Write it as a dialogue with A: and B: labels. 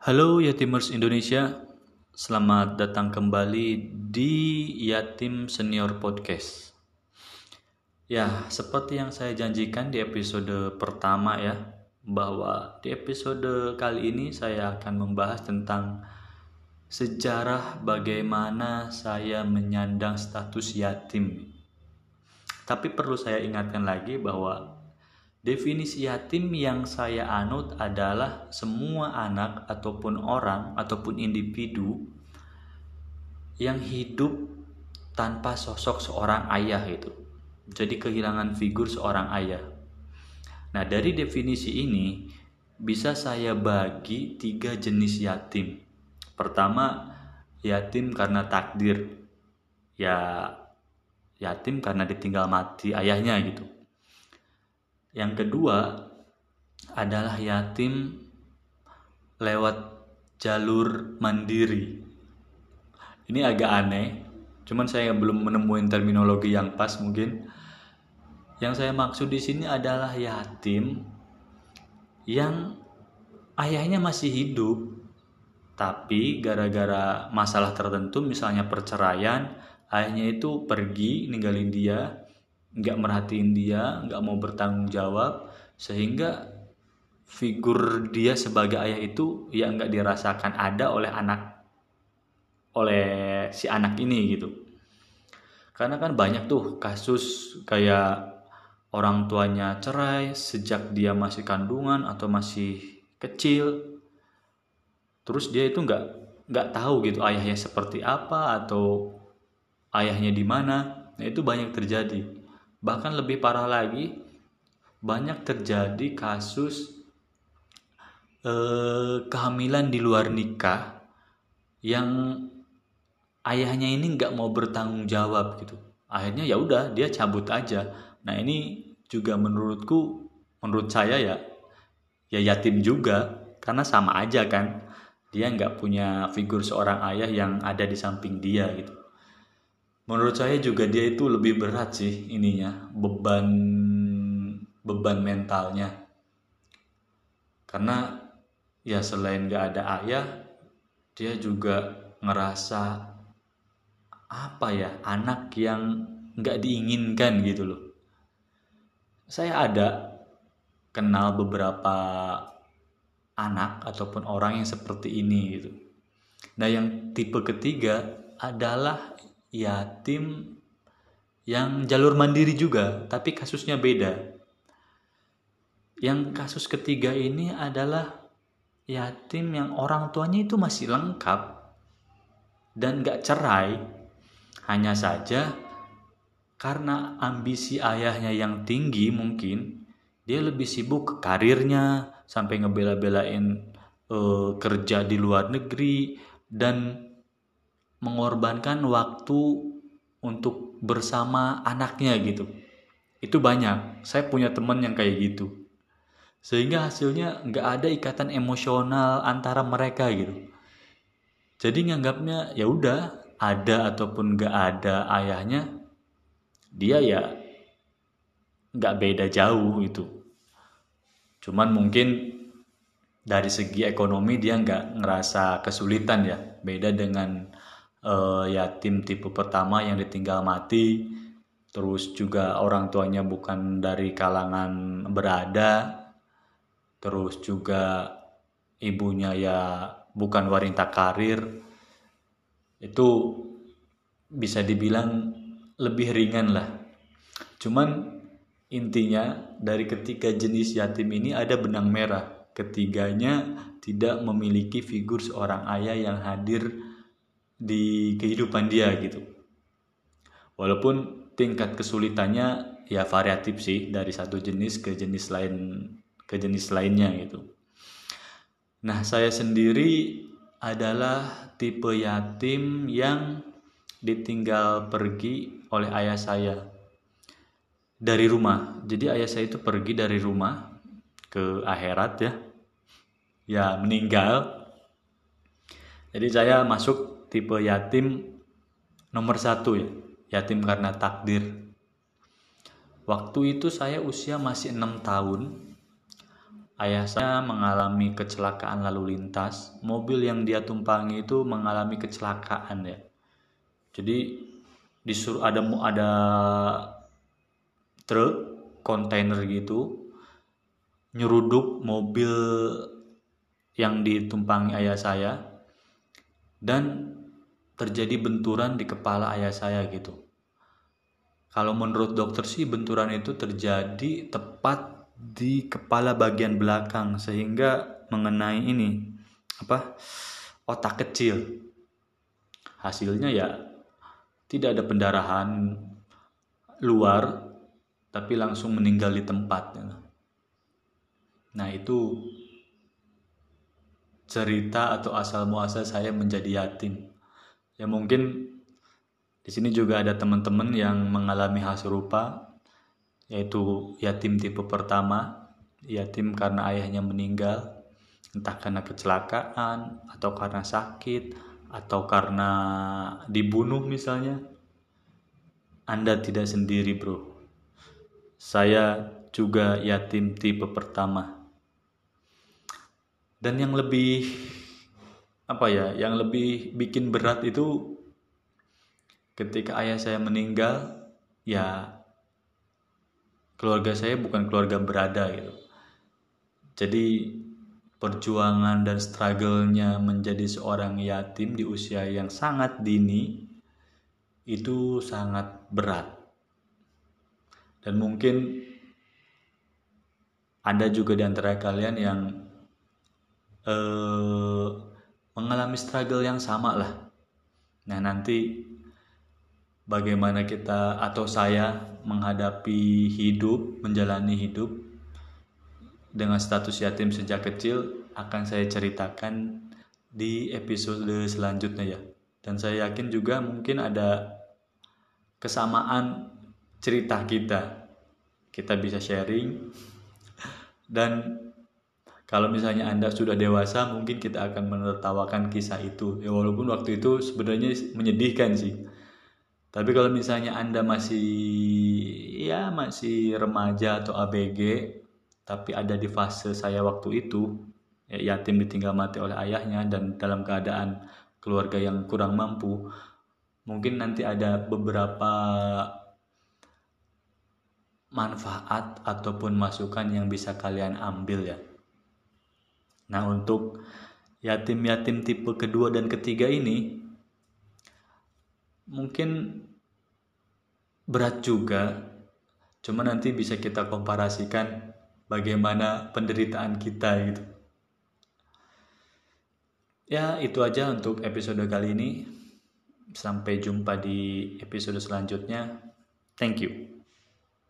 A: Halo Yatimers Indonesia, selamat datang kembali di Yatim Senior Podcast. Ya, seperti yang saya janjikan di episode pertama ya, bahwa di episode kali ini saya akan membahas tentang sejarah bagaimana saya menyandang status yatim. Tapi perlu saya ingatkan lagi bahwa Definisi yatim yang saya anut adalah semua anak ataupun orang ataupun individu yang hidup tanpa sosok seorang ayah itu. Jadi kehilangan figur seorang ayah. Nah dari definisi ini bisa saya bagi tiga jenis yatim. Pertama yatim karena takdir. Ya yatim karena ditinggal mati ayahnya gitu yang kedua adalah yatim lewat jalur mandiri. Ini agak aneh, cuman saya belum menemukan terminologi yang pas mungkin. Yang saya maksud di sini adalah yatim yang ayahnya masih hidup, tapi gara-gara masalah tertentu, misalnya perceraian, ayahnya itu pergi ninggalin dia, nggak merhatiin dia nggak mau bertanggung jawab sehingga figur dia sebagai ayah itu ya nggak dirasakan ada oleh anak oleh si anak ini gitu. Karena kan banyak tuh kasus kayak orang tuanya cerai sejak dia masih kandungan atau masih kecil. Terus dia itu nggak nggak tahu gitu ayahnya seperti apa atau ayahnya di mana. Nah itu banyak terjadi Bahkan lebih parah lagi, banyak terjadi kasus eh, kehamilan di luar nikah yang ayahnya ini nggak mau bertanggung jawab gitu. Akhirnya ya udah dia cabut aja. Nah ini juga menurutku, menurut saya ya, ya yatim juga karena sama aja kan. Dia nggak punya figur seorang ayah yang ada di samping dia gitu menurut saya juga dia itu lebih berat sih ininya beban beban mentalnya. Karena ya selain gak ada ayah dia juga ngerasa apa ya anak yang nggak diinginkan gitu loh. Saya ada kenal beberapa anak ataupun orang yang seperti ini gitu. Nah yang tipe ketiga adalah yatim yang jalur mandiri juga, tapi kasusnya beda. Yang kasus ketiga ini adalah yatim yang orang tuanya itu masih lengkap dan gak cerai. Hanya saja karena ambisi ayahnya yang tinggi mungkin dia lebih sibuk ke karirnya sampai ngebela-belain uh, kerja di luar negeri dan mengorbankan waktu untuk bersama anaknya gitu. Itu banyak. Saya punya teman yang kayak gitu. Sehingga hasilnya nggak ada ikatan emosional antara mereka gitu. Jadi nganggapnya ya udah ada ataupun nggak ada ayahnya dia ya nggak beda jauh itu cuman mungkin dari segi ekonomi dia nggak ngerasa kesulitan ya. Beda dengan uh, yatim tipe pertama yang ditinggal mati. Terus juga orang tuanya bukan dari kalangan berada. Terus juga ibunya ya bukan wanita karir. Itu bisa dibilang lebih ringan lah. Cuman intinya dari ketiga jenis yatim ini ada benang merah. Ketiganya tidak memiliki figur seorang ayah yang hadir di kehidupan dia gitu. Walaupun tingkat kesulitannya ya variatif sih dari satu jenis ke jenis lain ke jenis lainnya gitu. Nah, saya sendiri adalah tipe yatim yang ditinggal pergi oleh ayah saya dari rumah. Jadi ayah saya itu pergi dari rumah ke akhirat ya. Ya, meninggal. Jadi saya masuk tipe yatim nomor satu ya yatim karena takdir waktu itu saya usia masih enam tahun ayah saya mengalami kecelakaan lalu lintas. Mobil yang dia tumpangi itu mengalami kecelakaan ya. Jadi disuruh ada ada truk kontainer gitu nyeruduk mobil yang ditumpangi ayah saya dan terjadi benturan di kepala ayah saya gitu. Kalau menurut dokter sih benturan itu terjadi tepat di kepala bagian belakang sehingga mengenai ini apa otak kecil. Hasilnya ya tidak ada pendarahan luar tapi langsung meninggal di tempat. Ya. Nah itu cerita atau asal muasal saya menjadi yatim. Ya mungkin di sini juga ada teman-teman yang mengalami hal serupa, yaitu yatim tipe pertama, yatim karena ayahnya meninggal, entah karena kecelakaan atau karena sakit atau karena dibunuh misalnya. Anda tidak sendiri, bro. Saya juga yatim tipe pertama dan yang lebih apa ya yang lebih bikin berat itu ketika ayah saya meninggal ya keluarga saya bukan keluarga berada gitu. Jadi perjuangan dan struggle-nya menjadi seorang yatim di usia yang sangat dini itu sangat berat. Dan mungkin ada juga di antara kalian yang eh, mengalami struggle yang sama lah. Nah nanti bagaimana kita atau saya menghadapi hidup, menjalani hidup dengan status yatim sejak kecil akan saya ceritakan di episode selanjutnya ya. Dan saya yakin juga mungkin ada kesamaan cerita kita. Kita bisa sharing dan kalau misalnya Anda sudah dewasa, mungkin kita akan menertawakan kisah itu. Ya walaupun waktu itu sebenarnya menyedihkan sih. Tapi kalau misalnya Anda masih ya masih remaja atau ABG, tapi ada di fase saya waktu itu, ya, yatim ditinggal mati oleh ayahnya dan dalam keadaan keluarga yang kurang mampu, mungkin nanti ada beberapa manfaat ataupun masukan yang bisa kalian ambil ya Nah, untuk yatim-yatim tipe kedua dan ketiga ini mungkin berat juga. Cuma nanti bisa kita komparasikan bagaimana penderitaan kita gitu. Ya, itu aja untuk episode kali ini. Sampai jumpa di episode selanjutnya. Thank you.